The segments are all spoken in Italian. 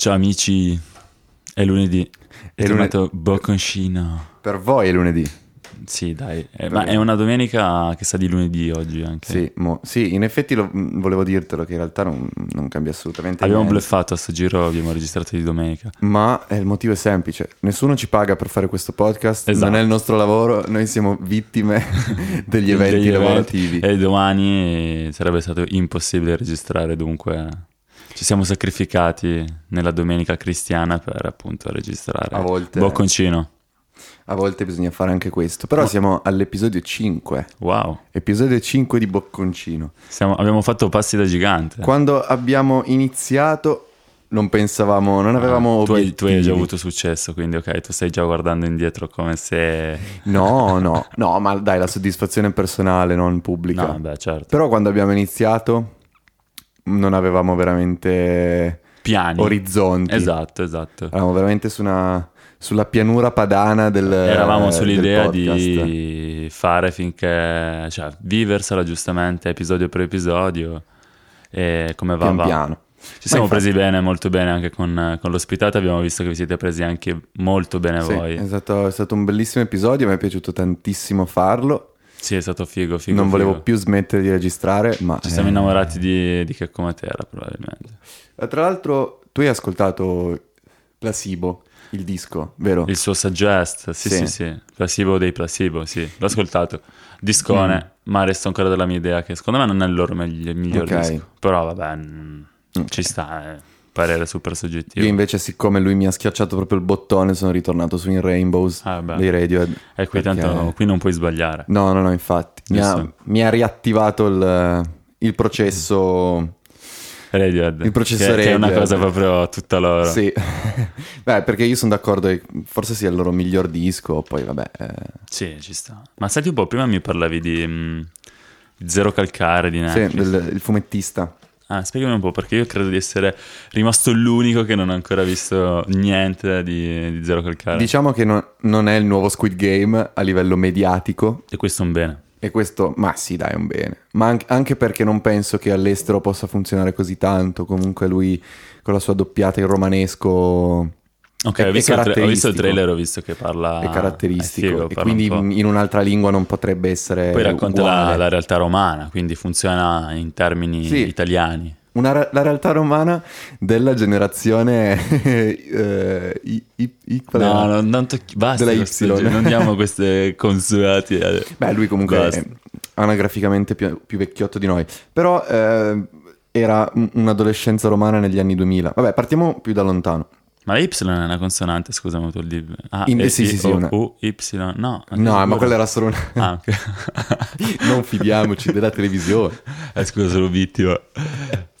Ciao amici, è lunedì. È, È tornato Bocconcino. Per voi è lunedì. Sì, dai. Eh, ma è una domenica che sa di lunedì oggi anche. Sì, mo- sì, in effetti lo- mh, volevo dirtelo che in realtà non, non cambia assolutamente Abbiamo niente. bluffato a sto giro, abbiamo registrato di domenica. Ma eh, il motivo è semplice: nessuno ci paga per fare questo podcast, Esatto. non è il nostro lavoro, noi siamo vittime degli eventi lavorativi. E domani sarebbe stato impossibile registrare, dunque ci siamo sacrificati nella domenica cristiana per appunto registrare A volte- Bocconcino. A volte bisogna fare anche questo. Però siamo all'episodio 5, Wow, episodio 5 di Bocconcino. Siamo- abbiamo fatto passi da gigante. Quando abbiamo iniziato non pensavamo, non avevamo Ah, tu, hai, tu hai già avuto successo, quindi ok, tu stai già guardando indietro come se... No, no, no, ma dai, la soddisfazione personale, non pubblica. No, beh, certo. Però quando abbiamo iniziato non avevamo veramente Piani. orizzonti. Esatto, esatto. Eravamo veramente su una- sulla pianura padana del Eravamo del sull'idea podcast. di fare finché, cioè, viversela giustamente episodio per episodio e come va Pian va. piano. Ci siamo infatti- presi bene, molto bene anche con, con l'ospitata, abbiamo visto che vi siete presi anche molto bene Sì, voi. è, stato, è stato un bellissimo episodio, mi è piaciuto tantissimo farlo. Sì, è stato figo, figo. non volevo figo. più smettere di registrare, ma... Ci siamo eh, innamorati di, di Checco Matera, probabilmente. Tra l'altro, tu hai ascoltato Placebo, il disco, vero? Il suo suggest, sì, sì, Sì. sì. Placebo dei Placebo, sì. L'ho ascoltato. Discone, ma resto ancora della mia idea che secondo me non è il loro megli- il miglior Ok. disco. Però vabbè, mm, ci sta, è parere super soggettivo. Io invece, siccome lui mi ha schiacciato proprio il bottone, sono ritornato su In Rainbows Ah, beh. dei Radiohead. E qui perché- tanto qui non puoi sbagliare. No, no, no, infatti. Mi ha, mi ha riattivato il, il processo... Radiohead, Il processo che, che è una Radiohead. cosa proprio tutta loro. Sì. Beh, perché io sono d'accordo che forse sia il loro miglior disco, poi vabbè... eh, Sì, ci sta. Ma senti un po', prima mi parlavi di, mm, di Zero Calcare di sì, Netflix. del- il fumettista. Ah, spiegami un po', perché io credo di essere rimasto l'unico che non ha ancora visto niente di, di Zero Calcare. Diciamo che non, non è il nuovo Squid Game a livello mediatico, E questo è un bene. e questo, ma sì, dai, è un bene. Ma anche, anche perché non penso che all'estero possa funzionare così tanto. Comunque lui con la sua doppiata in romanesco Ok, ho, visto il tra- ho visto il trailer, ho visto che parla... è caratteristico. è figo, e un quindi po'. in un'altra lingua non potrebbe essere. Poi racconta la, la realtà romana, quindi funziona in termini Sì. italiani. Una la realtà romana della generazione eh, I- I- I- No, era? non, tocchi- basta, Della Y. non diamo queste consueti. eh. Beh, lui comunque Basta. è anagraficamente più, più vecchiotto di noi. Però eh, era un- un'adolescenza romana negli anni 2000. Vabbè, partiamo più da lontano. Ma Y è una consonante, scusa, ma tu il Ah, In- sì, sì, sì, O, una- U, Y, no. No, ma quella era solo una... Ah, ok. non fidiamoci della televisione. Eh, scusa, sono vittima.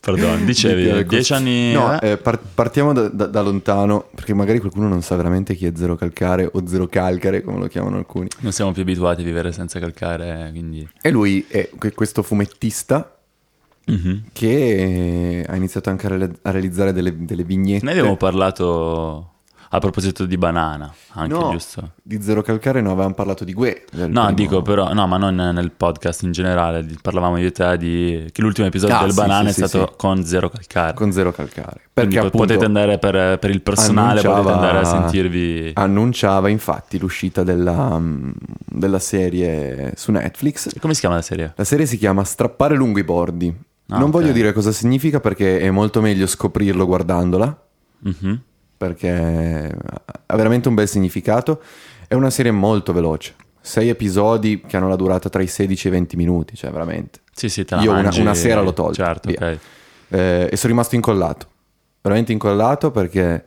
Perdono, dicevi, dieci anni... No, eh? par- partiamo da, da- da lontano, perché magari qualcuno non sa veramente chi è Zero Calcare o Zero Calcare, come lo chiamano alcuni. Non siamo più abituati a vivere senza calcare, quindi... E lui è que- questo fumettista Mhm. che ha iniziato anche a, reali- a realizzare delle, delle vignette. Noi abbiamo parlato a proposito di banana, anche no, giusto? di Zero Calcare no, avevamo parlato di Gue. No, primo- dico però, no, ma non nel podcast in generale, parlavamo io e te di che l'ultimo episodio Ah, del sì, banana sì, è sì, stato con zero calcare. Con Zero Calcare. Quindi Perché appunto potete andare per, per il personale, potete andare a sentirvi... annunciava infatti l'uscita della, della serie su Netflix. Come si chiama la serie? La serie si chiama Strappare lungo i bordi. Ah, non ok. voglio dire cosa significa perché è molto meglio scoprirlo guardandola, Mhm. perché ha veramente un bel significato. È una serie molto veloce. Sei episodi che hanno la durata tra i 16 e i 20 minuti, cioè veramente. Sì, sì, te la Io una, una sera l'ho tolto. Certo, via. ok. Eh, e sono rimasto incollato. Veramente incollato perché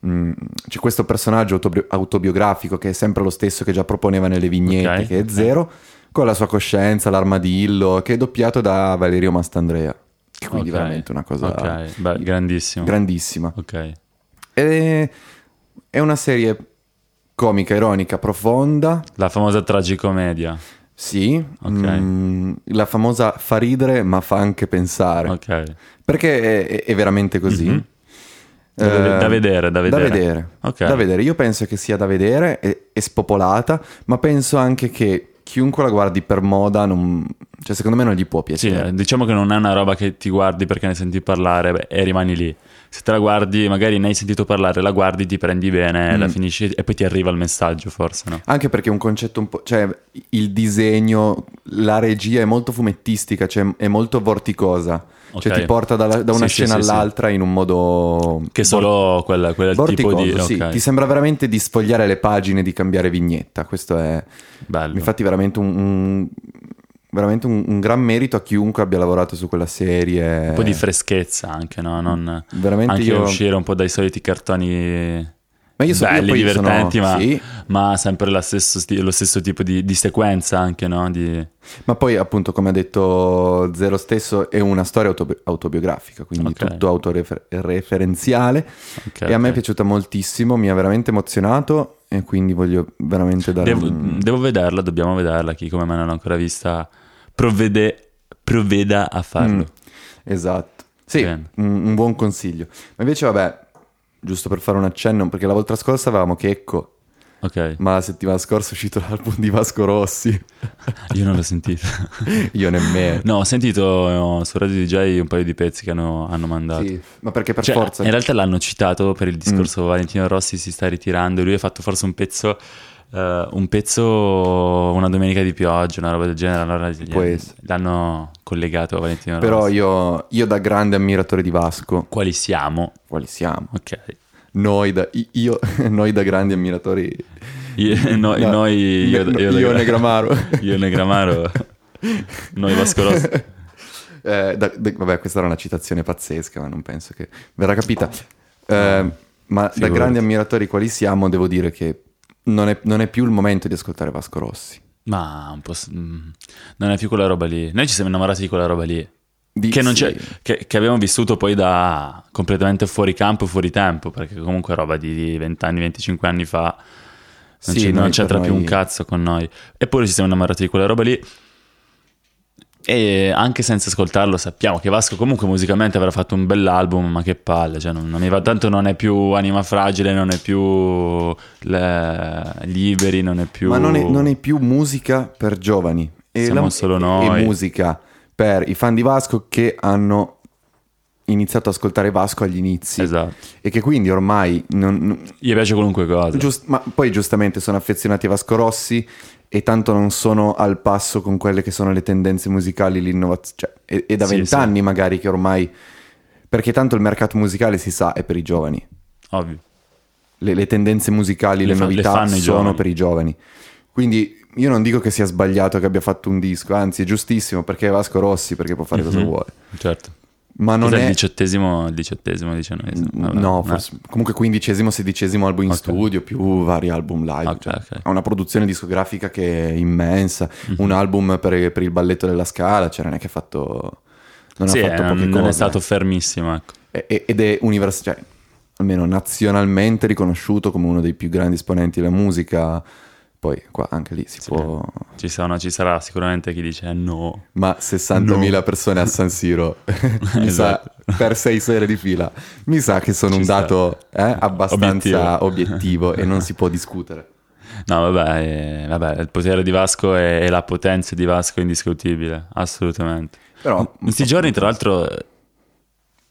mh, c'è questo personaggio autobi- autobiografico che è sempre lo stesso che già proponeva nelle vignette, Ok, che è ok. Zero, con la sua coscienza, l'armadillo, che è doppiato da Valerio Mastandrea. Che quindi Ok, veramente una cosa Ok, beh, grandissimo. grandissima. ok. E- è una serie comica, ironica, profonda. La famosa tragicomedia. Sì, Ok. mm, la famosa fa ridere ma fa anche pensare. Ok. Perché è, è veramente così. Mhm. Da Eh, da vedere, da vedere. Da vedere. Ok. Da vedere. Io penso che sia da vedere, è, è spopolata, ma penso anche che chiunque la guardi per moda non, Cioè, secondo me non gli può Sì, piacere. eh, diciamo che non è una roba che ti guardi perché ne senti parlare beh, e rimani lì. Se te la guardi, magari ne hai sentito parlare, la guardi, ti prendi bene, la Mm. finisci e poi ti arriva il messaggio, forse, no? Anche perché è un concetto un po'. cioè, il disegno, la regia è molto fumettistica, cioè è molto vorticosa. Cioè, Ok. ti porta dalla- da Sì, una sì, scena sì, sì. all'altra in un modo. Che solo quel, quel tipo vorticoso, di... sì. ok, Ti sembra veramente di sfogliare le pagine, di cambiare vignetta. Questo è. bello. Infatti, veramente un. un- veramente un, un gran merito a chiunque abbia lavorato su quella serie. Un po' di freschezza anche, no? Non... Veramente Anche io. uscire un po' dai soliti cartoni Ma io so- io belli, poi divertenti, sono- ma, sì. ma sempre stesso lo stesso tipo di, di sequenza anche, no? Di... Ma poi, appunto, come ha detto Zero stesso, è una storia autobi- autobiografica, quindi Ok. tutto autoreferenziale. ok, e a me è piaciuta moltissimo, mi ha veramente emozionato e quindi voglio veramente dare Devo, un... devo vederla, dobbiamo vederla. Chi come me non l'ha ancora vista, provvede, provveda a farlo. Mm, esatto. Sì, un, un buon consiglio. Ma invece, vabbè, giusto per fare un accenno, perché la volta scorsa avevamo Checco, Ok, ma la settimana scorsa è uscito l'album di Vasco Rossi. io non l'ho sentito. Io nemmeno. no, ho sentito eh, su Radio DJ un paio di pezzi che hanno, hanno mandato. Sì, ma perché per Cioè, forza... In realtà l'hanno citato per il Mm. discorso Valentino Rossi si sta ritirando. Lui ha fatto forse un pezzo, eh, un pezzo, una domenica di pioggia, una roba del genere. Allora gli- l'hanno collegato a Valentino Però io, io da grande ammiratore di Vasco, Quali siamo? quali siamo? Ok. Noi da, io, noi da grandi ammiratori... Io, no- No, noi, io, ne- io, io Negramaro. io Negramaro, noi Vasco Rossi. Eh, da- da- vabbè, questa era una citazione pazzesca, ma non penso che verrà capita. Eh, ma da Figurati. grandi ammiratori quali siamo, devo dire che non è, non è più il momento di ascoltare Vasco Rossi. Ma un po'... s- mm, non è più quella roba lì. Noi ci siamo innamorati di quella roba lì. Di- Che, non sì. c'è, che, che abbiamo vissuto poi da completamente fuori campo fuori tempo, perché comunque roba di 20 anni, 25 anni fa, non, Sì, non noi c'entra per più noi- un cazzo con noi. Eppure ci siamo innamorati di quella roba lì. E anche senza ascoltarlo sappiamo che Vasco comunque musicalmente avrà fatto un bell'album, ma che palle, cioè non, non mi va tanto, non è più Anima Fragile, non è più le- Liberi, non è più... Ma non è, non è più musica per giovani. È Siamo solo noi. È musica per i fan di Vasco che hanno iniziato ad ascoltare Vasco agli inizi. Esatto. E che quindi ormai... non- Gli piace qualunque cosa. Giust- ma poi giustamente sono affezionati a Vasco Rossi e tanto non sono al passo con quelle che sono le tendenze musicali, l'innovazione. Cioè, è, è da Sì, vent'anni magari che ormai... Perché tanto il mercato musicale si sa è per i giovani. Ovvio. Le, le tendenze musicali, Le le, le novità i sono giovani. per i giovani. Quindi io non dico che sia sbagliato che abbia fatto un disco, anzi è giustissimo perché è Vasco Rossi, perché può fare cosa Mhm. vuole. Certo. Ma non Cos'è è... il diciottesimo, il diciottesimo, diciannovesimo? No, forse, comunque quindicesimo, sedicesimo album in Ok. studio più vari album live. Ok, cioè, ok. Ha una produzione discografica che è immensa, Mhm. un album per, per il balletto della scala, cioè non è che ha fatto... Non sì, ha fatto poche non cose. è stato fermissimo, ecco. E- Ed è universale, cioè, almeno nazionalmente riconosciuto come uno dei più grandi esponenti della musica. Poi qua anche lì si Sì. può... Ci, sono- ci sarà sicuramente chi dice no. Ma 60.000 persone a San Siro, Esatto. sa, per sei sere di fila, mi sa che sono Ci un dato eh, abbastanza obiettivo. e non si può discutere. No, vabbè, eh, vabbè, il potere di Vasco e, e la potenza di Vasco è indiscutibile, assolutamente. Però, In questi giorni, tra l'altro...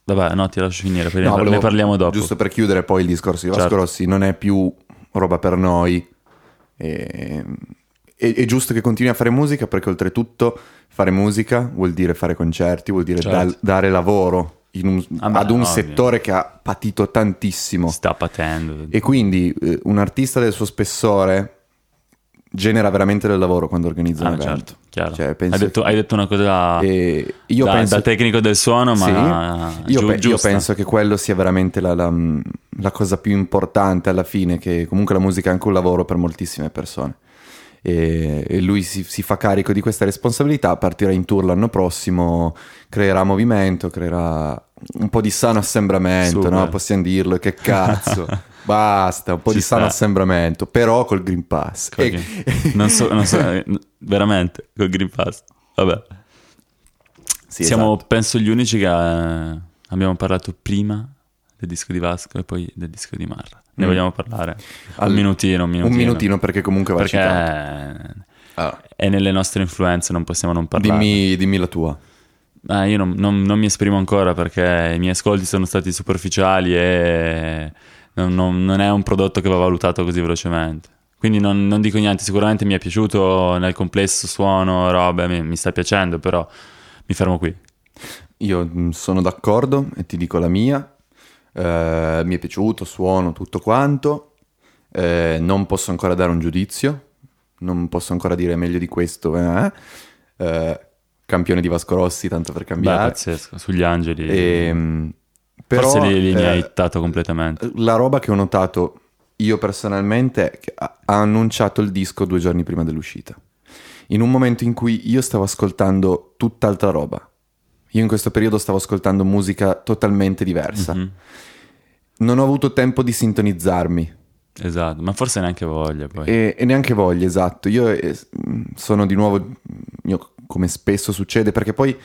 Vabbè, no, ti lascio finire, poi no, ne, volevo- ne parliamo dopo. Giusto per chiudere poi il discorso di Vasco Certo. Rossi, non è più roba per noi. E- È, è giusto che continui a fare musica perché oltretutto fare musica vuol dire fare concerti, vuol dire Certo. dal- dare lavoro un- Ah, ad un ovvio. settore che ha patito tantissimo. Sta patendo. E quindi eh, un artista del suo spessore genera veramente del lavoro quando organizza Ah, un evento. certo, chiaro. Cioè, hai, detto, hai detto una cosa E io da, penso, da tecnico del suono, ma Sì, io, giu- pe- io penso che quello sia veramente la, la- la cosa più importante alla fine, che comunque la musica è anche un lavoro per moltissime persone. E, e lui si, si fa carico di questa responsabilità, partirà in tour l'anno prossimo, creerà movimento, creerà un po' di sano assembramento, Super. no? possiamo dirlo, che cazzo. Basta, un po' Ci di sano sta. assembramento, però col Green Pass. Col E- non so, non so, veramente, col Green Pass. Vabbè. Sì, Siamo, esatto. penso, gli unici che eh, abbiamo parlato prima del disco di Vasco e poi del disco di Marra. Ne Mm. vogliamo parlare? Al- un minutino, un minutino. Un minutino perché comunque va Perché citato. Ah. e nelle nostre influenze non possiamo non parlare. Dimmi, dimmi la tua. Eh, io non, non- non mi esprimo ancora perché i miei ascolti sono stati superficiali e non, non- è un prodotto che va valutato così velocemente. Quindi non, non dico niente, sicuramente mi è piaciuto nel complesso, suono, robe, mi, mi sta piacendo, però mi fermo qui. Io mh, sono d'accordo e ti dico la mia. Eh, mi è piaciuto, suono, tutto quanto. Eh, non posso ancora dare un giudizio. Non posso ancora dire meglio di questo. eh. Eh, campione di Vasco Rossi, tanto per Beh, cambiare. pazzesco, sugli angeli. Ehm, però, Forse lì, lì mi eh, hai hittato completamente. La roba che ho notato io personalmente ha ha annunciato il disco due giorni prima dell'uscita. In un momento in cui io stavo ascoltando tutt'altra roba. Io in questo periodo stavo ascoltando musica totalmente diversa. Mhm, Non ho avuto tempo di sintonizzarmi Esatto, ma forse neanche voglia poi. e, e neanche voglia, esatto. Io eh, mh, sono di nuovo, io, come spesso succede, perché poi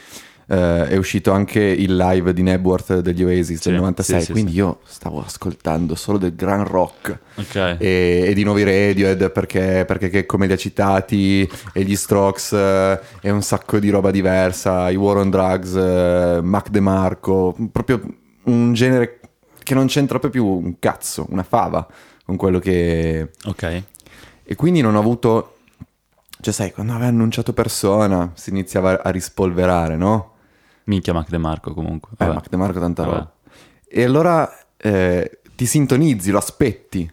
eh, è uscito anche il live di Nebworth degli Oasis Sì, del 96, sì, sì, quindi io stavo ascoltando solo del gran rock. Ok. e, e di nuovi Radiohead perché, perché che come li ha citati e gli Strokes eh, e un sacco di roba diversa i War on Drugs eh, Mac DeMarco proprio un genere che non c'entra proprio un cazzo una fava con quello che Ok. e quindi non ho avuto cioè sai quando aveva annunciato Persona si iniziava a rispolverare no? Minchia Mac De Marco comunque. Eh, Vabbè. Mac DeMarco tanta Vabbè. roba e allora eh, ti sintonizzi lo aspetti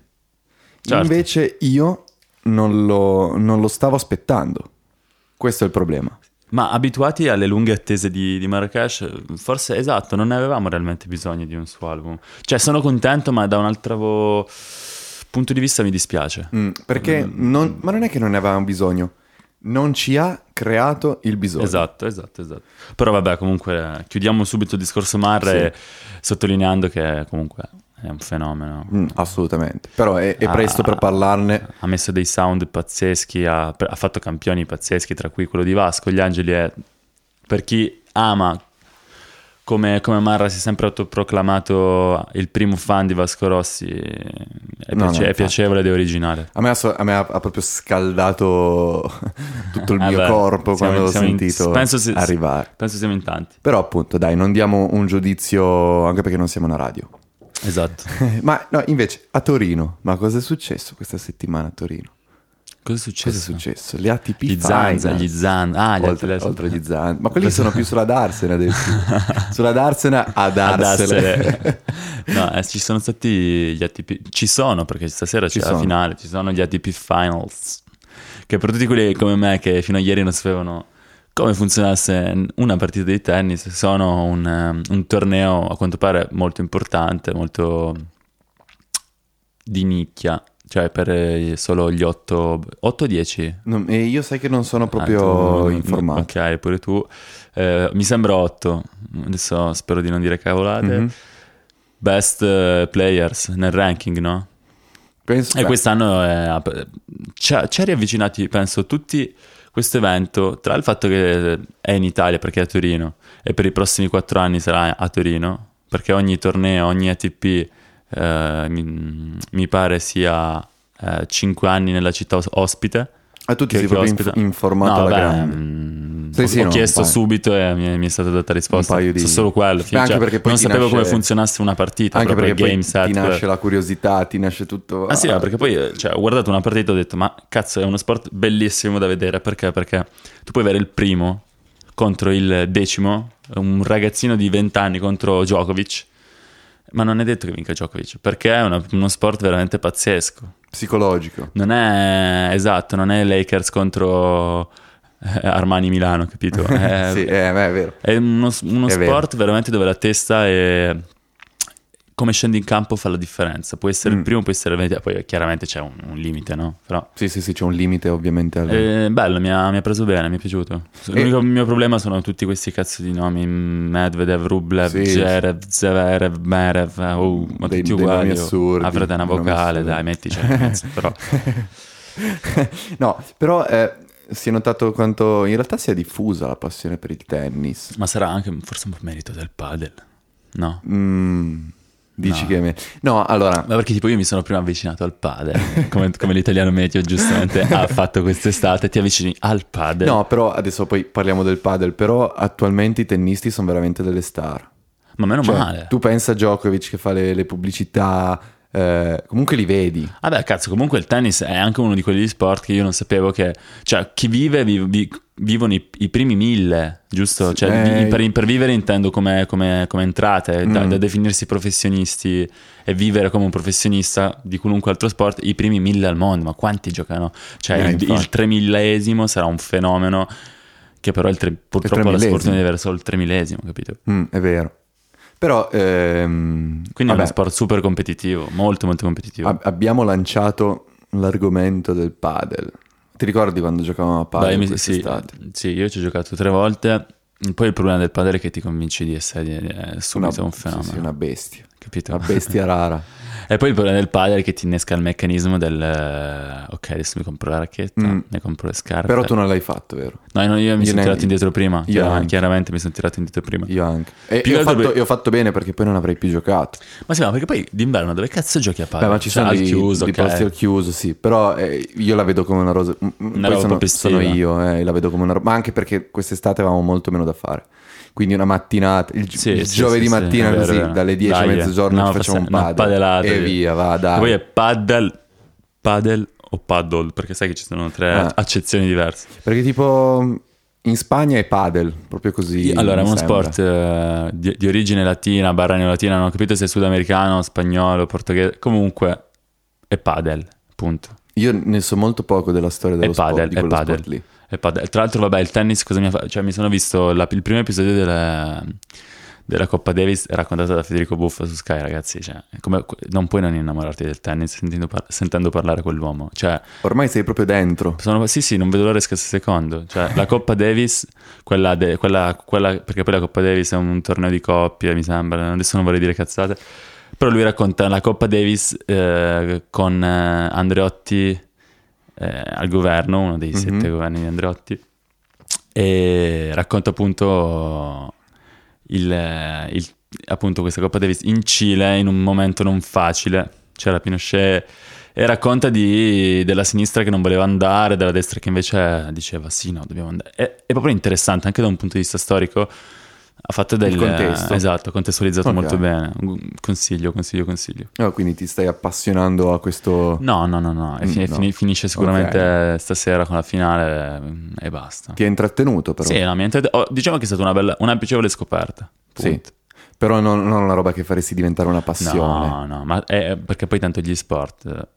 Certo. Invece io non lo, non lo stavo aspettando. Questo è il problema. Ma abituati alle lunghe attese di, di Marrakesh, forse esatto, non ne avevamo realmente bisogno di un suo album. Cioè, sono contento, ma da un altro punto di vista mi dispiace. Mm, perché non, ma non è che non ne avevamo bisogno, non ci ha creato il bisogno. Esatto, esatto, esatto. Però vabbè, comunque chiudiamo subito il discorso Marre sottolineando che comunque è un fenomeno. Mm, assolutamente. Però è, è presto per parlarne. Ha messo dei sound pazzeschi, ha, ha fatto campioni pazzeschi, tra cui quello di Vasco. Gli Angeli è, per chi ama, come, come Marra si è sempre autoproclamato il primo fan di Vasco Rossi, è, No, no, piace- è piacevole ed è originale. A me, ha, so- a me ha, ha proprio scaldato tutto il mio Vabbè, corpo siamo- quando l'ho siamo in- sentito penso si- arrivare. Penso siamo in tanti. Però appunto, dai, non diamo un giudizio anche perché non siamo una radio. Esatto. ma no, invece a Torino, ma cosa è successo questa settimana a Torino? Cosa è successo? Cosa è successo? Le ATP Gli Zanza, gli Zan, ah, gli oltre, altri oltre agli Zan. Ma quelli sono più sulla Darsena adesso. sulla Darsena a a darsene. darsene. no, eh, ci sono stati gli ATP. Ci sono perché stasera Ci c'è sono. la finale. Ci sono gli ATP Finals. Che per tutti quelli come me che fino a ieri non sapevano come funzionasse una partita di tennis, sono un, ehm, un torneo a quanto pare molto importante, molto di nicchia. Cioè per eh, solo gli 8 8-10 Non- e io sai che non sono proprio Ah, tu- informato. Ok, pure tu. Eh, mi sembra 8. Adesso spero di non dire cavolate. Mhm. Best eh, players nel ranking, no? Penso E beh, quest'anno è, ci ha ci ha riavvicinati, penso, tutti questo evento, tra il fatto che è in Italia perché è a Torino e per i prossimi quattro anni sarà a Torino, perché ogni torneo, ogni ATP eh, mi, mi pare sia 5 anni nella città os- ospite. ah, tu ti sei proprio ospita- inf- informato No, vabbè, grande. mm, Sì, ho, sì, ho no, chiesto subito e mi, mi è stata data risposta. Un paio di- So solo quello. Beh, anche cioè, perché poi non ti sapevo nasce- come funzionasse una partita, Anche perché game poi set. ti nasce la curiosità, ti nasce tutto. Ah sì, ma perché poi eh, cioè, ho guardato una partita e ho detto ma cazzo è uno sport bellissimo da vedere perché? Perché tu puoi avere il primo contro il decimo, un ragazzino di 20 anni contro Djokovic, ma non è detto che vinca Djokovic perché è una- uno sport veramente pazzesco. Psicologico. Non è esatto, non è Lakers contro eh, Armani Milano, capito? È, sì, eh, beh, è vero. è uno, uno È vero. sport veramente dove la testa è come scendi in campo fa la differenza. Può essere Mm. il primo, può essere il venti- poi chiaramente c'è un, un limite, no? Però Sì, sì, sì, c'è un limite ovviamente. Al... eh, bello, mi ha, mi ha preso bene, mi è piaciuto. L'unico mio problema sono tutti questi cazzo di nomi: Medvedev, Rublev, Sì. Zerev, Zverev, Merev. Oh, ma Dei- tutti dei uguali. oh. assurdi, Avrete una dei nomi vocale, dai, mettici in mezzo, però. no, però eh, si è notato quanto in realtà sia diffusa la passione per il tennis. Ma sarà anche forse un po' merito del padel, no? Mm, Dici No. che... me- No, allora... Ma perché tipo io mi sono prima avvicinato al padel, come, come l'italiano medio giustamente ha fatto quest'estate, ti avvicini al padel. No, però adesso poi parliamo del padel, però attualmente i tennisti sono veramente delle star. Ma meno Cioè, male. tu pensa a Djokovic che fa le, le pubblicità, eh, comunque li vedi. Vabbè, cazzo, comunque il tennis è anche uno di quegli sport che io non sapevo che... Cioè, chi vive, vi- vi- vivono i, i primi mille, giusto? Cioè, Eh, per, per vivere intendo come, come- come entrate, da, Mm. da definirsi professionisti e vivere come un professionista di qualunque altro sport, i primi mille al mondo, ma quanti giocano? Cioè, Eh, il, infatti. il tremilleesimo sarà un fenomeno che però il tre- purtroppo ha la tremillesimo. sfortuna di avere solo il tremillesimo, capito? Mm, è vero. Però ehm, Quindi è vabbè, uno sport super competitivo, molto molto competitivo. ab- abbiamo lanciato l'argomento del padel. Ti ricordi quando giocavamo a padel Dai, mi- sì, sì, io ci ho giocato tre volte. Poi il problema del padre è che ti convinci di essere di- è subito un sì, fenomeno, sì, una bestia. capito? Una bestia rara. E poi il problema del padre è che ti innesca il meccanismo del eh, ok, adesso mi compro la racchetta, Mm. mi compro le scarpe. Però tu non l'hai fatto, vero? No, no, io mi Io sono ne- tirato indietro prima. io chiaramente, anche. chiaramente mi sono tirato indietro prima. Io anche. E, e ho, fatto, e ho fatto bene perché poi non avrei più giocato. Ma sì, ma perché poi d'inverno dove cazzo giochi a padre? Beh, ma ci Cioè, sono al dei, chiuso, dei ok. posti al chiuso, sì. Però eh, io la vedo come una rosa. Una poi roba sono, sono io, eh, la vedo come una roba. Ma anche perché quest'estate avevamo molto meno da fare. Quindi una mattinata, il, Sì, il sì, giovedì sì, mattina così, vero. dalle 10 a mezzogiorno no, ci facciamo un padelata, E via. va, E dai. poi è paddle, paddle o paddle, perché sai che ci sono tre Ah. accezioni diverse. Perché tipo in Spagna è padel, proprio così. allora, è uno sembra. sport eh, di, di origine latina, barra neolatina, non ho capito se è sudamericano, spagnolo, portoghese, comunque è padel, punto. Io ne so molto poco della storia dello È padel, sport, di è quello padel. sport lì. È padel. Tra l'altro, vabbè, il tennis cosa mi ha fatto? Cioè, mi sono visto la- il primo episodio della, della Coppa Davis raccontato da Federico Buffa su Sky, ragazzi. Cioè, come- non puoi non innamorarti del tennis sentendo, par- sentendo parlare quell'uomo. Cioè, Ormai sei proprio dentro. sono- sì, sì, non vedo l'ora che secondo. Cioè, la Coppa Davis, quella, de- quella- quella- perché poi la Coppa Davis è un torneo di coppie, mi sembra. Adesso non vorrei dire cazzate. Però lui racconta la Coppa Davis eh, con eh, Andreotti eh, al governo, uno dei sette governi di Andreotti, e racconta appunto il, il- appunto questa Coppa Davis in Cile in un momento non facile. C'era Pinochet e racconta di- della sinistra che non voleva andare, della destra che invece diceva sì, no, dobbiamo andare. È, è proprio interessante anche da un punto di vista storico. Ha fatto del contesto. esatto, contestualizzato Ok. molto bene. Consiglio, consiglio, consiglio. Oh, quindi ti stai appassionando a questo... No, no, no, no. Mm, fini- no. fini- finisce sicuramente stasera con la finale e basta. Ti ha intrattenuto però. Sì, no, mi ha oh, diciamo che è stata una bella, una piacevole scoperta. Sì. Punto. Però non, non una roba che faresti diventare una passione. No, no, ma è perché poi tanto gli sport eh,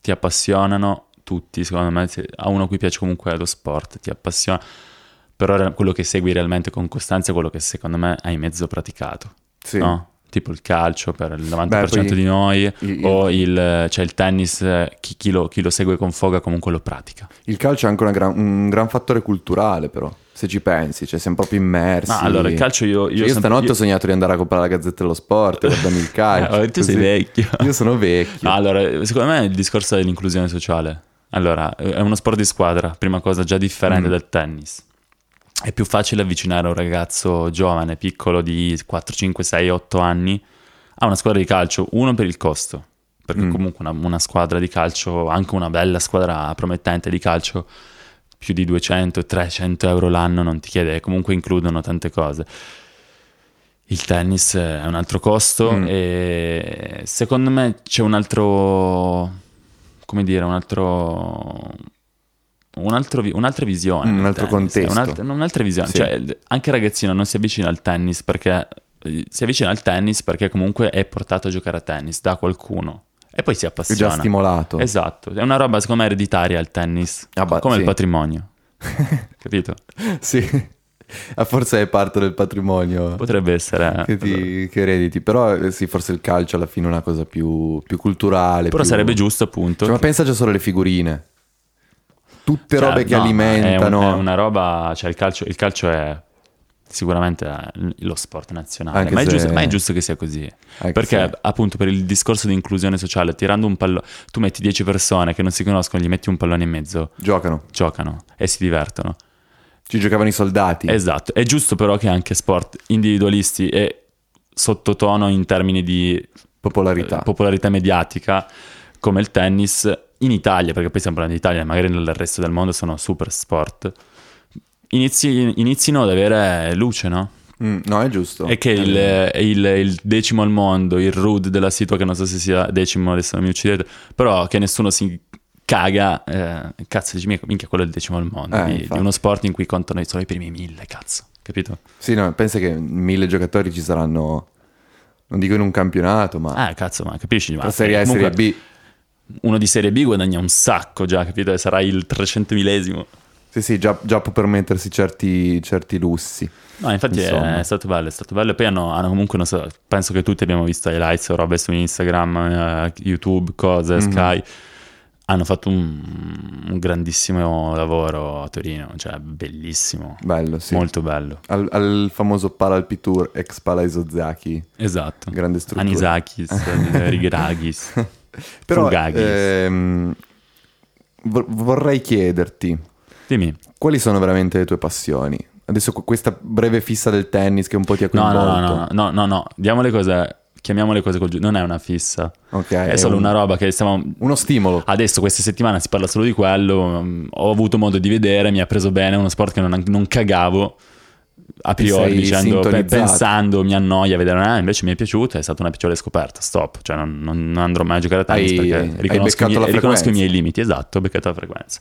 ti appassionano tutti, secondo me, se- a uno a cui piace comunque lo sport, ti appassiona, però re- quello che segui realmente con costanza è quello che secondo me hai mezzo praticato, Sì. no? Tipo il calcio per il 90% Beh, poi di noi, il- o il, cioè il tennis, chi, chi lo, chi lo segue con foga comunque lo pratica. Il calcio è anche gran- un gran fattore culturale però, se ci pensi, cioè siamo proprio immersi. Ma allora il calcio io... Cioè, io sempre- stanotte io- ho sognato di andare a comprare la Gazzetta dello Sport, guardami il calcio. Eh, tu sei così. vecchio. Io sono vecchio. No, allora, secondo me il discorso è l'inclusione sociale. Allora, è uno sport di squadra, prima cosa già differente Mm. dal tennis. È più facile avvicinare un ragazzo giovane, piccolo di 4, 5, 6, 8 anni a una squadra di calcio, uno per il costo, perché Mm. comunque una, una squadra di calcio, anche una bella squadra promettente di calcio, più di 200, 300 euro l'anno non ti chiede, comunque includono tante cose. Il tennis è un altro costo Mm. e secondo me c'è un altro, come dire, un altro, un altro un'altra visione. Mm, un altro tennis, contesto. Un'altra, un'altra visione. Sì. Cioè, anche il ragazzino non si avvicina al tennis perché eh, si avvicina al tennis perché comunque è portato a giocare a tennis da qualcuno e poi si È appassiona. già stimolato. Esatto, è una roba secondo me ereditaria il tennis, Ah, bah, come sì. il patrimonio. Capito? sì. A forse è parte del patrimonio Potrebbe essere. che, ti, che erediti. Però eh, sì, forse il calcio alla fine è una cosa più, più culturale. Però più- sarebbe giusto appunto. Cioè, ma che- pensa già solo alle figurine. Tutte Cioè, robe che no, alimentano. È, un- è una roba, cioè il calcio, il calcio è sicuramente lo sport nazionale, ma è, se- giusto, ma è giusto che sia così. Anche Perché se- appunto per il discorso di inclusione sociale, tirando un pallone, tu metti 10 persone che non si conoscono, gli metti un pallone in mezzo, Giocano. giocano e si divertono. Ci giocavano i soldati. Esatto, è giusto però che anche sport individualisti e sottotono in termini di Popolarità. eh, popolarità mediatica come il tennis in Italia, perché poi stiamo parlando di Italia, magari nel resto del mondo sono super sport, inizi- inizino ad avere luce, no? Mm, no, è giusto. E che il, il- il decimo al mondo, il Rude della situa, che non so se sia decimo, adesso non mi uccidete, però che nessuno si caga, eh, cazzo, dici, minchia, quello è il decimo al mondo, Eh, di, di uno sport in cui contano solo i primi mille, cazzo, capito? Sì, no, pensa che mille giocatori ci saranno, non dico in un campionato, ma Ah, cazzo, ma capisci? Ma Serie A e Serie B. Uno di Serie B guadagna un sacco già, capito? Sarà il 300 millesimo. Sì, sì, già, già può permettersi certi, certi lussi. No, infatti è, è stato bello, è stato bello. E poi hanno, hanno comunque, non so, penso che tutti abbiamo visto highlights o robe su Instagram, eh, YouTube, cose, Mhm. Sky. Hanno fatto un, un grandissimo lavoro a Torino, cioè bellissimo, Bello, sì. molto bello. Al, al famoso Pala Alpitour, ex Pala Isozaki, Esatto. grande struttura. Anisakis, Rigragis. Però ehm, vor- vorrei chiederti, Dimmi. quali sono veramente le tue passioni? Adesso questa breve fissa del tennis che un po' ti ha coinvolto. no, no, no, no, no, no, diamo le cose, chiamiamo le cose col giusto. Non è una fissa, Ok, è solo un- una roba che stiamo Uno stimolo. Adesso, questa settimana, si parla solo di quello. mm, Ho avuto modo di vedere, mi ha preso bene. È uno sport che non, non cagavo a priori, dicendo, pensando mi annoia vedere. Ah, invece mi è piaciuto, è stata una piccola scoperta. Stop, cioè non, non- andrò mai a giocare a tennis Hai- perché riconosco, i beccato miei, la riconosco i miei limiti. Esatto, ho beccato la frequenza.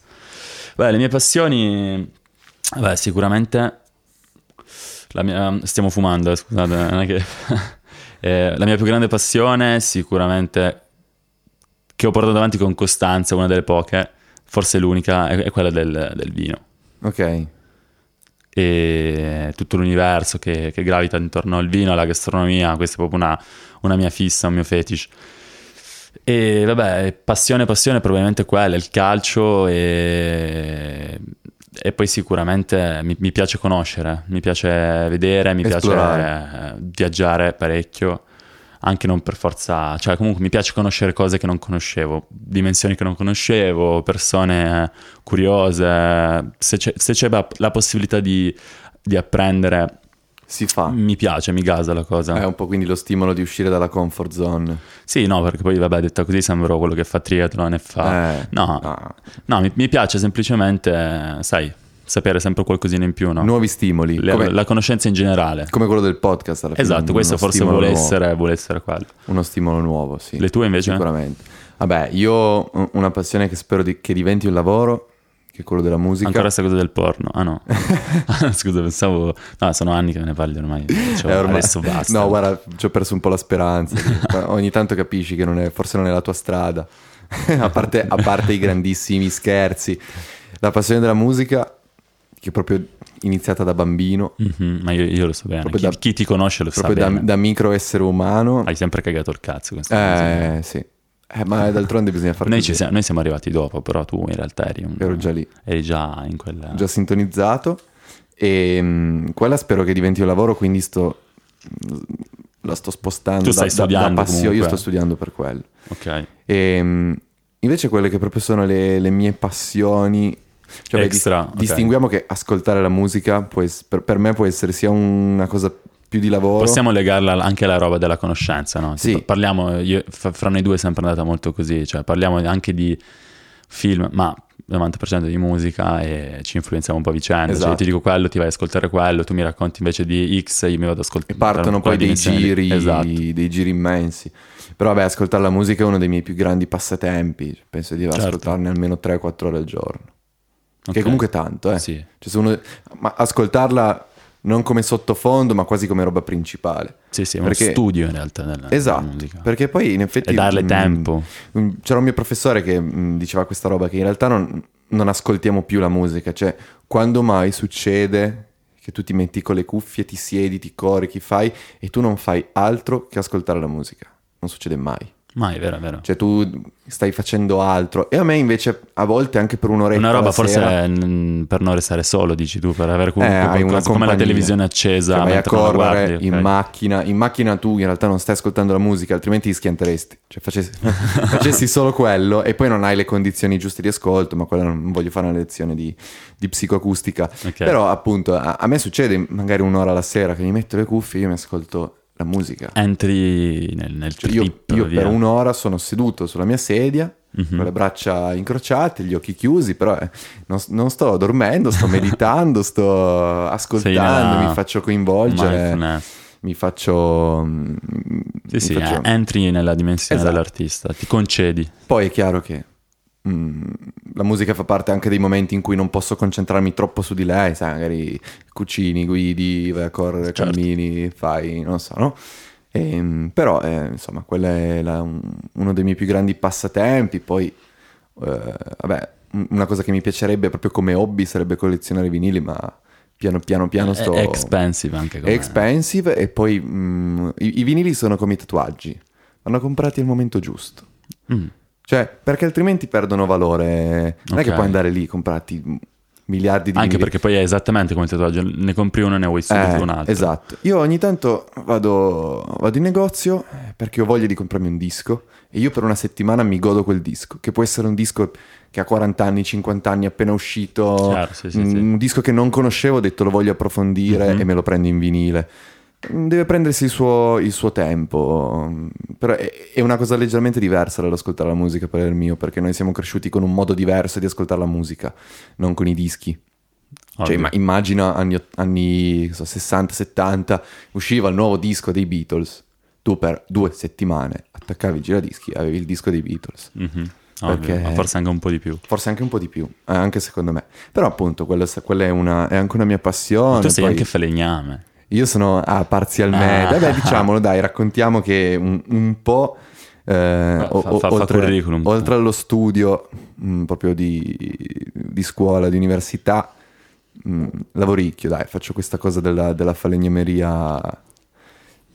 Beh, le mie passioni, beh, sicuramente. Mia, stiamo fumando, eh, scusate, non è che. Eh, la mia più grande passione, sicuramente, che ho portato avanti con costanza, una delle poche, forse l'unica, è, è quella del, del vino. Ok. E tutto l'universo che, che gravita intorno al vino, alla gastronomia, questa è proprio una, una mia fissa, un mio fetish. E vabbè, passione, passione, probabilmente quella, il calcio e, e poi sicuramente mi, mi piace conoscere, mi piace vedere, mi Esplorare. piace viaggiare parecchio, anche non per forza, cioè comunque mi piace conoscere cose che non conoscevo, dimensioni che non conoscevo, persone curiose, se c'è, se c'è la- possibilità di, di apprendere, Si fa. mi piace, mi gasa la cosa. È un po' quindi lo stimolo di uscire dalla comfort zone. Sì, no, perché poi vabbè, detta così sembro quello che fa triathlon e fa... Eh, no, no. no, mi, mi piace semplicemente, sai, sapere sempre qualcosina in più, no? Nuovi stimoli. Le- come, la conoscenza in generale. come quello del podcast. Alla fine, Esatto, questo forse vuole essere, vuole essere quello. Uno stimolo nuovo, sì. Le tue invece? Sicuramente. Vabbè, io ho una passione che spero di- che diventi un lavoro, che è quello della musica. Ancora questa cosa del porno? Ah no. Scusa, pensavo... No, sono anni che me ne parli ormai. Cioè, Eh, ormai- Adesso basta. No, guarda, ci ho perso un po' la speranza. Ogni tanto capisci che non è- forse non è la tua strada. a, parte, a parte i grandissimi scherzi. La passione della musica, che è proprio iniziata da bambino, Mhm, ma io, io lo so bene. Chi, da- chi ti conosce lo sa proprio da, bene. da micro essere umano. Hai sempre cagato il cazzo. questa cosa. Eh, sì. Eh, ma d'altronde bisogna fare Noi, siamo, noi siamo arrivati dopo, però tu in realtà eri, un, Ero già lì. eri già in quella... già sintonizzato e mh, quella spero che diventi un lavoro quindi sto la sto spostando Tu stai da, da- da studiando passione io sto studiando per quello Ok. e mh, invece quelle che proprio sono le, le mie passioni cioè, beh, dis- Extra, ok. distinguiamo che ascoltare la musica può ess- per, per me può essere sia una cosa più di lavoro Possiamo legarla anche alla roba della conoscenza, no? Sì. Tipo, Parliamo, io- fra noi due è sempre andata molto così, cioè parliamo anche di film, ma il 90% di musica e ci influenziamo un po' a vicenda. Cioè, Esatto. io ti dico quello, ti vai ad ascoltare quello, tu mi racconti invece di X, io mi vado ad ascoltare e partono poi dei giri Esatto. dei giri immensi però vabbè ascoltare la musica è uno dei miei più grandi passatempi penso di Certo. ascoltarne almeno 3-4 ore al giorno Ok. Che comunque è tanto, eh. Sì. Cioè, uno- ma ascoltarla non come sottofondo, ma quasi come roba principale. Sì, sì, è uno Perché- studio in realtà della, Esatto, musica. perché poi in effetti... E darle mm, tempo. mm, C'era un mio professore che mm, diceva questa roba, che in realtà non, non ascoltiamo più la musica, cioè quando mai succede che tu ti metti con le cuffie, ti siedi, ti corichi, fai e tu non fai altro che ascoltare la musica. Non succede mai. Ma è vero, è vero. Cioè tu stai facendo altro e a me invece a volte anche per un'oretta Una roba forse sera- mm, per non restare solo, dici tu, per avere Eh, comunque una qualcosa come la televisione accesa. Cioè, vai a correre guardi, in ok. macchina. In macchina tu in realtà non stai ascoltando la musica, altrimenti ti schianteresti. Cioè, facessi, facessi solo quello e poi non hai le condizioni giuste di ascolto. Ma quella non voglio fare una lezione di, di psicoacustica. Ok. Però, appunto, a, a me succede magari un'ora alla sera che mi metto le cuffie e io mi ascolto la musica. Entri nel, nel Cioè, io trip, io via. per un'ora sono seduto sulla mia sedia Mhm. con le braccia incrociate, gli occhi chiusi, però eh, non, non sto dormendo, sto meditando, sto ascoltando, mi faccio coinvolgere, mi faccio... mm, Sì, mi sì, faccio- eh, entri nella dimensione Esatto. dell'artista, ti concedi. Poi è chiaro che la musica fa parte anche dei momenti in cui non posso concentrarmi troppo su di lei, sai, magari cucini, guidi, vai a correre, Certo. cammini, fai, non so, no? Ehm, però, eh, insomma, quello è la- un- uno dei miei più grandi passatempi. Poi, eh, vabbè, un- una cosa che mi piacerebbe proprio come hobby sarebbe collezionare vinili, ma piano piano piano sto... È expensive anche È come... expensive e poi mm, i, i vinili sono come i tatuaggi, vanno comprati al momento giusto. Mm. Cioè, perché altrimenti perdono valore. Non è che puoi andare lì e comprarti miliardi di Anche vinili. perché poi è esattamente come il tatuaggio, ne compri uno e ne vuoi subito Eh, un altro. Esatto. Io ogni tanto vado, vado in negozio eh, perché ho voglia di comprarmi un disco e io per una settimana mi godo quel disco, che può essere un disco che ha 40 anni, 50 anni, appena uscito, Chiaro, sì, sì, un, sì. disco che non conoscevo, ho detto lo voglio approfondire Mhm. e me lo prendo in vinile. Deve prendersi il suo, il suo tempo, però è, è una cosa leggermente diversa dall'ascoltare la musica per il mio, perché noi siamo cresciuti con un modo diverso di ascoltare la musica, non con i dischi. Cioè, Ovvio. imma- immagina anni, anni so, 60-70, usciva il nuovo disco dei Beatles. Tu per due settimane attaccavi i giradischi e avevi il disco dei Beatles. Mhm. Ovvio, Perché- ma forse anche un po' di più. Forse anche un po' di più, eh, anche secondo me. Però appunto, quella, quella è, una, è anche una mia passione. tu sei poi- anche falegname. Io sono ah, parzialmente. Ah. Vabbè, diciamolo, dai, raccontiamo che un, un po'. eh, o- fa- fa- fa oltre, curriculum. oltre allo studio mm, proprio di, di scuola, di università, mm, lavoricchio, dai, faccio questa cosa della, della falegnameria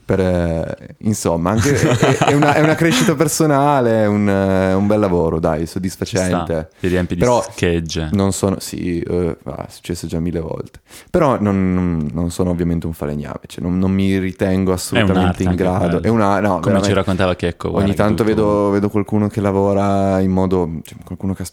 per, eh, insomma, anche, è, è una, è una crescita personale, è un, eh, un bel lavoro, dai, sta, soddisfacente. Ti riempi di Però schegge. Non sono, sì, eh, ah, è successo già mille volte. Però non, non- sono ovviamente un falegname, cioè non, non mi ritengo assolutamente in grado. È una, no, Come ci raccontava Checco. Ogni tanto vedo, vedo qualcuno che lavora in modo, cioè, qualcuno che ha,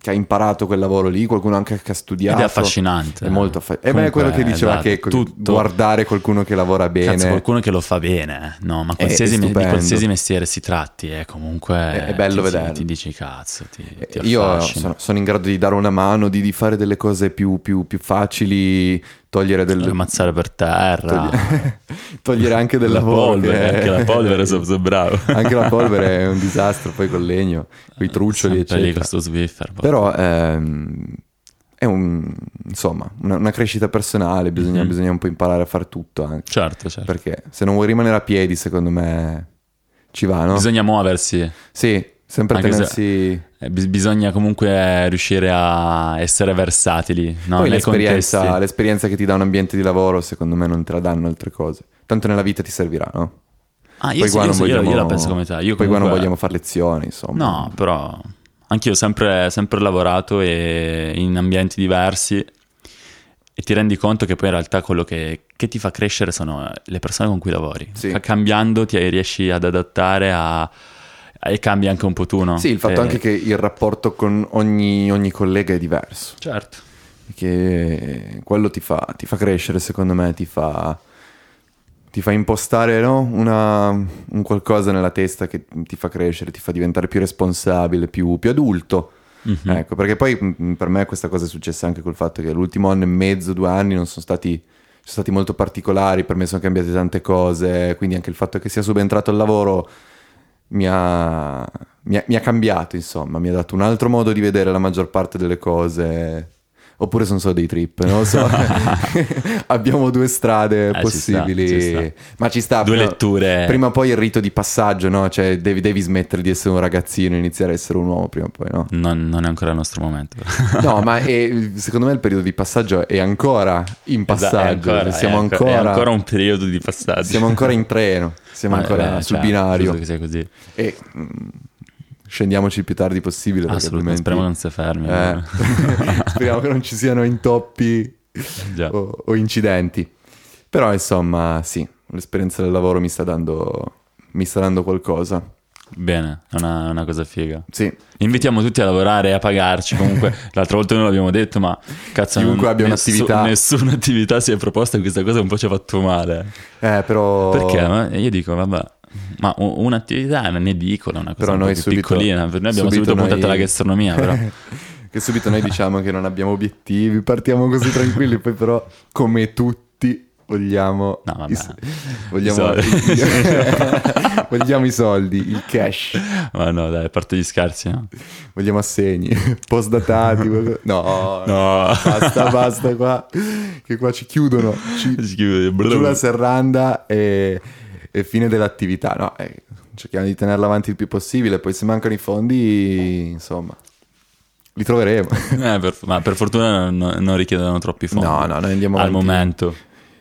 che ha imparato quel lavoro lì, qualcuno anche che ha studiato. Ed è affascinante. È molto affascinante. E beh, è quello che diceva esatto, che tutto- guardare qualcuno che lavora bene. Cazzo, qualcuno che lo fa bene, eh. no? Ma qualsiasi, di qualsiasi mestiere si tratti, è comunque. È- è bello ti, ti- vederlo. Ti, dici cazzo, ti, ti Eh, Io affascina. sono, sono in grado di dare una mano, di, di fare delle cose più, più- più facili, togliere del, Ammazzare per terra. togliere, togliere anche del la lavoro. polvere, che- anche la polvere sono, sono bravo. Anche la polvere è un disastro, poi col legno, con i truccioli, Sempre lì eccetera. con sto Swiffer. boh. Però ehm, è un, insomma, una, una crescita personale, bisogna, Mhm. bisogna un po' imparare a fare tutto anche. Certo, certo. Perché se non vuoi rimanere a piedi, secondo me ci va, no? Bisogna muoversi. Sì, sempre Anche se- tenersi... Eh, bis- bisogna comunque riuscire a essere versatili. No? Poi l'esperienza, l'esperienza che ti dà un ambiente di lavoro, secondo me, non te la danno altre cose. Tanto nella vita ti servirà, no? Ah, io, Poi sì, qua io vogliamo- io la penso come te. Io Poi qua non comunque- vogliamo fare lezioni, insomma. No, però anch'io ho sempre, sempre lavorato e in ambienti diversi e ti rendi conto che poi in realtà quello che, che ti fa crescere sono le persone con cui lavori. Sì. Ca- Cambiando ti riesci ad adattare a... e cambi anche un po' tu, no? Sì, il fatto Eh, anche che il rapporto con ogni, ogni collega è diverso. Certo. Che quello ti fa, ti fa crescere, secondo me, ti fa, ti fa impostare no? Una- un qualcosa nella testa che ti fa crescere, ti fa diventare più responsabile, più, più adulto. Mhm. Ecco, perché poi mh, per me questa cosa è successa anche col fatto che l'ultimo anno e mezzo, due anni non sono stati, sono stati molto particolari, per me sono cambiate tante cose, quindi anche il fatto che sia subentrato al lavoro mi ha, mi ha- mi ha cambiato, insomma, mi ha dato un altro modo di vedere la maggior parte delle cose. Oppure sono solo dei trip, non lo so. Abbiamo due strade Eh, ci possibili. sta, ci sta. Ma ci sta. Due però- letture. Prima o poi il rito di passaggio, no? Cioè, devi, devi smettere di essere un ragazzino e iniziare a essere un uomo prima o poi, no? Non, non è ancora il nostro momento. No, ma è- secondo me il periodo di passaggio è ancora in Esatto, passaggio. è ancora, siamo, ancora, ancora, è ancora un periodo di passaggio. siamo ancora in treno, siamo Ma, ancora eh, sul cioè, binario. che sia così. E mm, scendiamoci il più tardi possibile. perché Assolutamente. Speriamo non si fermi. Eh, speriamo che non ci siano intoppi o, o incidenti. Però insomma, sì, l'esperienza del lavoro mi sta dando, mi sta dando qualcosa. Bene, è una, una cosa figa. Sì, Invitiamo tutti a lavorare e a pagarci. Comunque, l'altra volta noi l'abbiamo detto, ma cazzo, Chiunque non- abbia nessu- un'attività. Nessuna attività si è proposta e questa cosa un po' ci ha fatto male. eh, però... Perché? Ma io dico, vabbè, ma un'attività è un'edicola, una cosa Però noi subito- piccolina. Noi abbiamo subito subito, puntato noi- alla gastronomia, però. che subito noi diciamo che non abbiamo obiettivi, partiamo così tranquilli, poi però come tutti vogliamo No, vabbè. i, vogliamo, I soldi. vogliamo i soldi, il cash, Ma no, dai, a parte gli scherzi, no? vogliamo assegni, postdatati, no, No. basta, basta qua, che qua ci chiudono, ci, Si chiude. giù la serranda e fine dell'attività, no, eh, cerchiamo di tenerla avanti il più possibile, poi se mancano i fondi, insomma, li troveremo. Eh, per- ma per fortuna non, non richiedono troppi fondi. No, no, noi andiamo Al avanti. momento.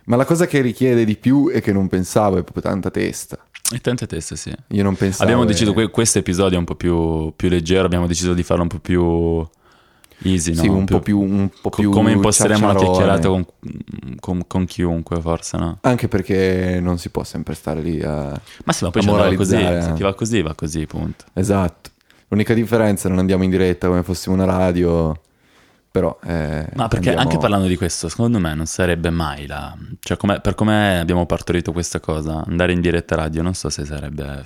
Ma la cosa che richiede di più e che non pensavo è proprio tanta testa. E tante teste, sì. Io non pensavo. Abbiamo e- deciso, que- questo episodio è un po' più, più leggero, abbiamo deciso di farlo un po' più easy, Sì, no? un po' più. Un po' più come imposteremo una chiacchierata con, con- con chiunque, forse, no? Anche perché non si può sempre stare lì a. Ma sì, ma poi ci andava così, se eh. ti va così, va così, punto. Esatto. L'unica differenza è non andiamo in diretta come fossimo una radio. Però. eh, Ma perché andiamo- anche parlando di questo, secondo me non sarebbe mai la... Cioè, come- per come abbiamo partorito questa cosa, andare in diretta radio, non so se sarebbe...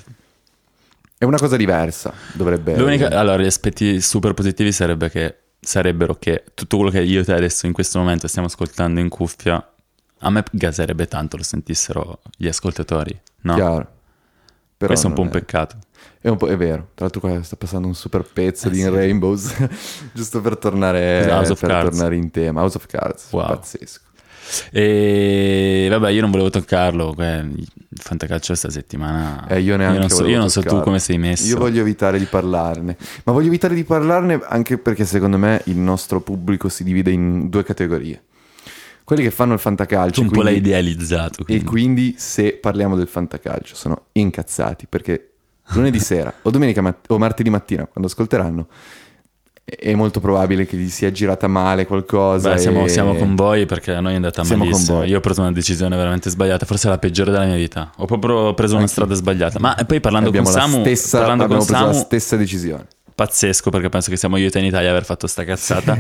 È una cosa diversa. Dovrebbe. L'unica... Allora, gli aspetti super positivi sarebbe che, sarebbero che tutto quello che io e te adesso in questo momento stiamo ascoltando in cuffia, a me gaserebbe tanto lo sentissero gli ascoltatori, no? Chiaro. Però questo è un po' un peccato. È, un po', è vero. Tra l'altro, qua sta passando un super pezzo Eh, di sì. In Rainbows. Giusto per tornare, of per tornare in tema. House of Cards. Wow. Pazzesco. E vabbè, io non volevo toccarlo, il fantacalcio questa settimana. Eh, io neanche non so, io non so tu come sei messo. Io voglio evitare di parlarne, ma voglio evitare di parlarne anche perché secondo me il nostro pubblico si divide in due categorie. Quelli che fanno il fantacalcio un po' l'hai quindi- idealizzato. e quindi. quindi se parliamo del fantacalcio sono incazzati perché lunedì sera o domenica mat- o martedì mattina quando ascolteranno è molto probabile che gli sia girata male qualcosa. Beh, siamo, e- siamo con voi perché a noi è andata Siamo con malissimo. Io ho preso una decisione veramente sbagliata, forse la peggiore della mia vita. Ho proprio preso una strada sbagliata. Ma poi parlando abbiamo con la Samu, stessa, parlando con abbiamo preso la Samu, stessa decisione. pazzesco perché penso che siamo io e te in Italia a aver fatto sta cazzata.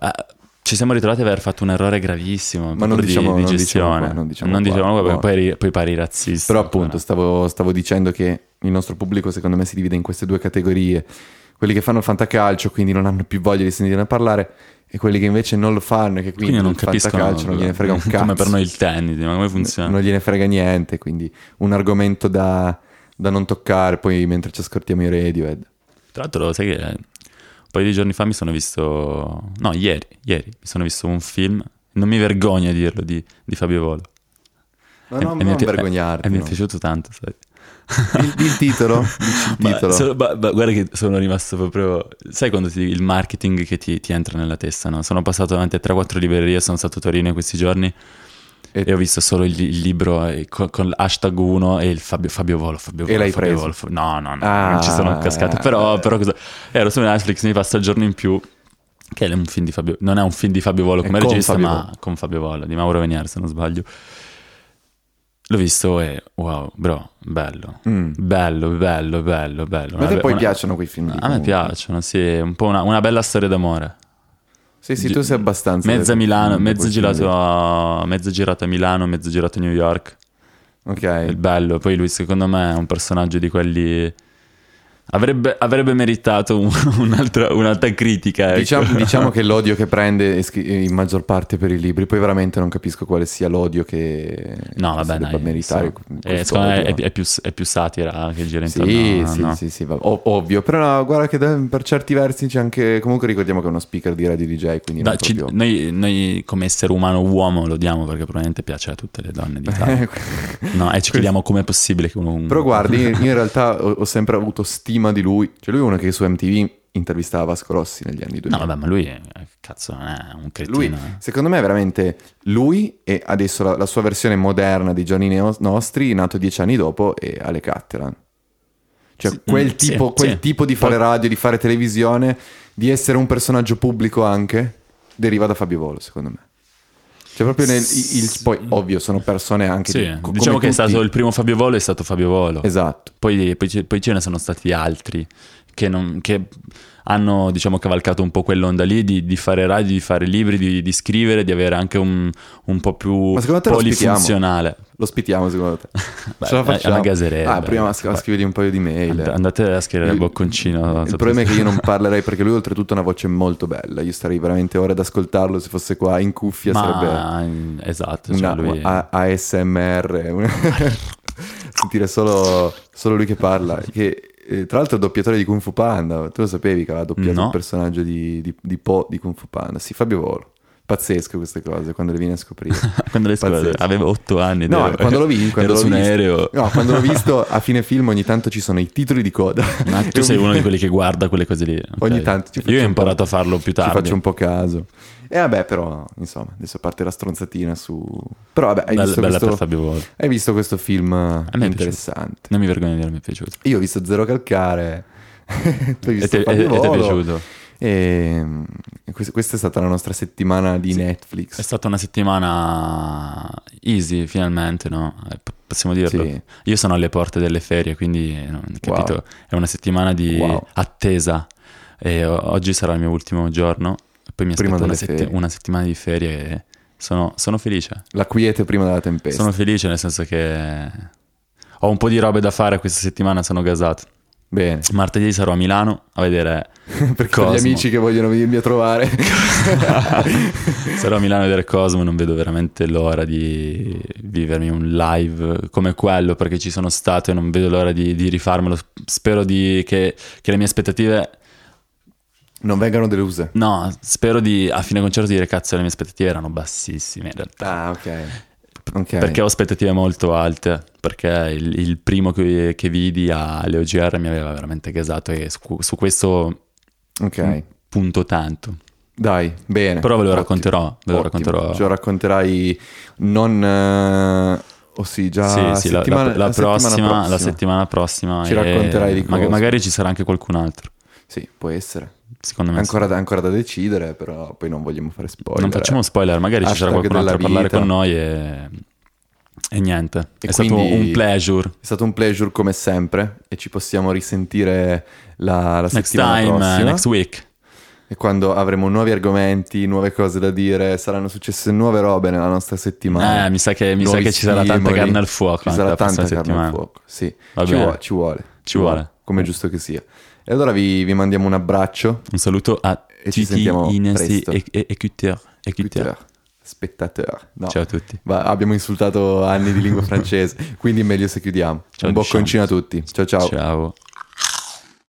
Ah, ci siamo ritrovati ad aver fatto un errore gravissimo. Ma non proprio diciamo- di, di non diciamo qua, non diciamo non qua. diciamo qua perché poi, poi pari razzista. Però appunto stavo, stavo dicendo che il nostro pubblico secondo me si divide in queste due categorie. Quelli che fanno il fantacalcio, quindi non hanno più voglia di sentirne parlare, e quelli che invece non lo fanno e che quindi, Quindi non capiscono fantacalcio non gliene frega un cazzo. come per noi il tennis, ma come funziona? Non gliene frega niente, quindi un argomento da, da non toccare poi mentre ci ascoltiamo i Radiohead. Tra l'altro, sai che un paio di giorni fa mi sono visto. No, ieri, ieri mi sono visto un film. Non mi vergogno a dirlo di, di Fabio Volo. Ma E- no, e mi non è pi- vergognarti. E mi è no. piaciuto tanto, sai. Il, il titolo? Il Ma titolo. solo- ma- ma guarda che sono rimasto proprio. Sai quando ti- il marketing che ti, ti entra nella testa, no? Sono passato davanti a 3-4 librerie, sono stato a Torino in questi giorni E- e ho visto solo il, il libro eh, con, con l'hashtag 1 e il Fabio, Fabio Volo. Fabio E Volo, l'hai Fabio preso? Volo, no, no, no, Ah. non ci sono cascato. Però, però cosa... Ero su Netflix, mi passa il giorno in più. Che è un film di Fabio, non è un film di Fabio Volo come regista, ma con Fabio Volo, di Mauro Venier, se non sbaglio. L'ho visto e wow, bro, bello. Mm. Bello, bello, bello, bello. Ma a te poi una- piacciono quei film? A me comunque? piacciono, sì, un po' una, una bella storia d'amore. Sì, sì, tu sei abbastanza... Mezza Milano, mezzo girato, a, mezzo girato a Milano, mezzo girato a New York. È Ok. bello. Poi lui, secondo me, è un personaggio di quelli. Avrebbe, avrebbe meritato un- un'altra, un'altra critica. ecco. Diciamo, diciamo che l'odio che prende in maggior parte per i libri, poi veramente non capisco quale sia l'odio che No, vabbè, debba meritare. questo Eh, secondo me è, è più, è più satira che gira intorno Sì, a- sì, no? sì, sì, ov- ovvio. Però no, guarda che da- per certi versi c'è anche... Comunque ricordiamo che è uno speaker di Radio DJ, quindi Dai, ci- proprio... noi, noi come essere umano uomo lo diamo perché probabilmente piace a tutte le donne d'Italia. no, e ci chiediamo com'è possibile che uno... un- Però guardi, io in realtà ho, ho sempre avuto stima di lui. Cioè lui è uno che su MTV intervistava Vasco Rossi negli anni 2000. No, vabbè, ma lui è, cazzo, non è un cretino. Lui, eh. secondo me, è veramente lui e adesso la, la sua versione moderna di Gianni Nostri, nato dieci anni dopo, è Ale Cattelan. Cioè, Sì, quel, mm, sì, tipo, quel sì. tipo di fare radio, di fare televisione, di essere un personaggio pubblico anche, deriva da Fabio Volo, secondo me. Cioè proprio nel... il- poi ovvio sono persone anche... Sì, di- co- diciamo che è stato tutti. il primo Fabio Volo, è stato Fabio Volo. Esatto. Poi, poi poi ce ne sono stati altri che, non- che hanno diciamo cavalcato un po' quell'onda lì di, di fare radio, di fare libri, di, di scrivere, di avere anche un, un po' più Ma secondo te polifunzionale. Lo ospitiamo secondo te? Beh, Ce la è facciamo? una gaserebbe. Ah, prima sc- scriviti un paio di mail. And- andate a scrivere il bocconcino. Il problema è che io non parlerei perché lui oltretutto ha una voce molto bella. Io starei veramente ore ad ascoltarlo se fosse qua in cuffia sarebbe Ma esatto, cioè una, lui... A- ASMR. Sentire solo, solo lui che parla. Che tra l'altro è doppiatore di Kung Fu Panda. Tu lo sapevi che aveva doppiato No. il personaggio di, di, di Po di Kung Fu Panda? Sì, Fabio Volo. Pazzesco queste cose quando le vieni a scoprire. quando le Pazzesco. avevo otto anni. No, ero- quando l'ho visto, quando ero su un visto- aereo. No, quando l'ho visto a fine film ogni tanto ci sono i titoli di coda. Ma tu sei uno di quelli che guarda quelle cose lì. ok? Ogni tanto ci Io ho imparato a farlo più Ci tardi. faccio un po' caso. E vabbè, però, insomma, adesso parte la stronzatina su... Però vabbè, hai, Bella, visto, questo... hai visto questo film è interessante. Non mi vergogno di dire, mi è piaciuto. Io ho visto Zero Calcare. tu hai E visto te- Fabio e- e ti è piaciuto? E quest- questa è stata la nostra settimana di È Netflix. stata una settimana easy, finalmente, no? Eh, Possiamo dirlo. Sì. Io sono alle porte delle ferie, quindi, eh, capito? Wow. È una settimana di Wow. attesa. E oggi sarà il mio ultimo giorno. Poi mi Prima aspetta una, ferie. una settimana di ferie. E sono, sono felice. La quiete prima della tempesta. Sono felice nel senso che ho un po' di robe da fare questa settimana, sono gasato. Bene. Martedì sarò a Milano a vedere Perché per Cosmo. gli amici che vogliono venirmi a trovare. Sarò a Milano a vedere Cosmo, non vedo veramente l'ora di vivermi un live come quello perché ci sono stato e non vedo l'ora di, di rifarmelo. Spero di- che, che le mie aspettative... non vengano deluse. No, spero di a fine concerto dire cazzo le mie aspettative erano bassissime in realtà. Ah, ok. Ok. Perché ho aspettative molto alte, perché il, il primo che, che vidi alle OGR mi aveva veramente gasato e su, su questo Ok. punto tanto. Dai, bene. Però ve lo Ottimo, racconterò, ve lo ottimo. racconterò. Ce lo racconterai non... eh, oh sì, già sì, sì, la- settimana- la, la la settimana prossima, la settimana prossima. Ci racconterai di mag- Cosmo. magari ci sarà anche qualcun altro. Sì, può essere. Secondo me Ancora da, ancora da decidere, però poi non vogliamo fare spoiler. non facciamo spoiler, magari ci sarà Hashtag qualcun altro a parlare con noi e, e niente. E è stato un pleasure. È stato un pleasure come sempre e ci possiamo risentire la, la settimana time, prossima. uh, next week. E quando avremo nuovi argomenti, nuove cose da dire, saranno successe nuove robe nella nostra settimana. Eh, mi sa che, mi sa che ci sarà tanta carne al fuoco. Ci sarà prossima tanta carne al fuoco. Sì, ci vuole, ci vuole. Ci vuole. Come è giusto che sia. E allora vi, vi mandiamo un abbraccio. Un saluto a E ci tutti i nostri écouteurs. Spettateur. No. Ciao a tutti. Va- abbiamo insultato anni di lingua francese, quindi meglio se chiudiamo. Ciao un bocconcino a tutti. Ciao ciao. Ciao.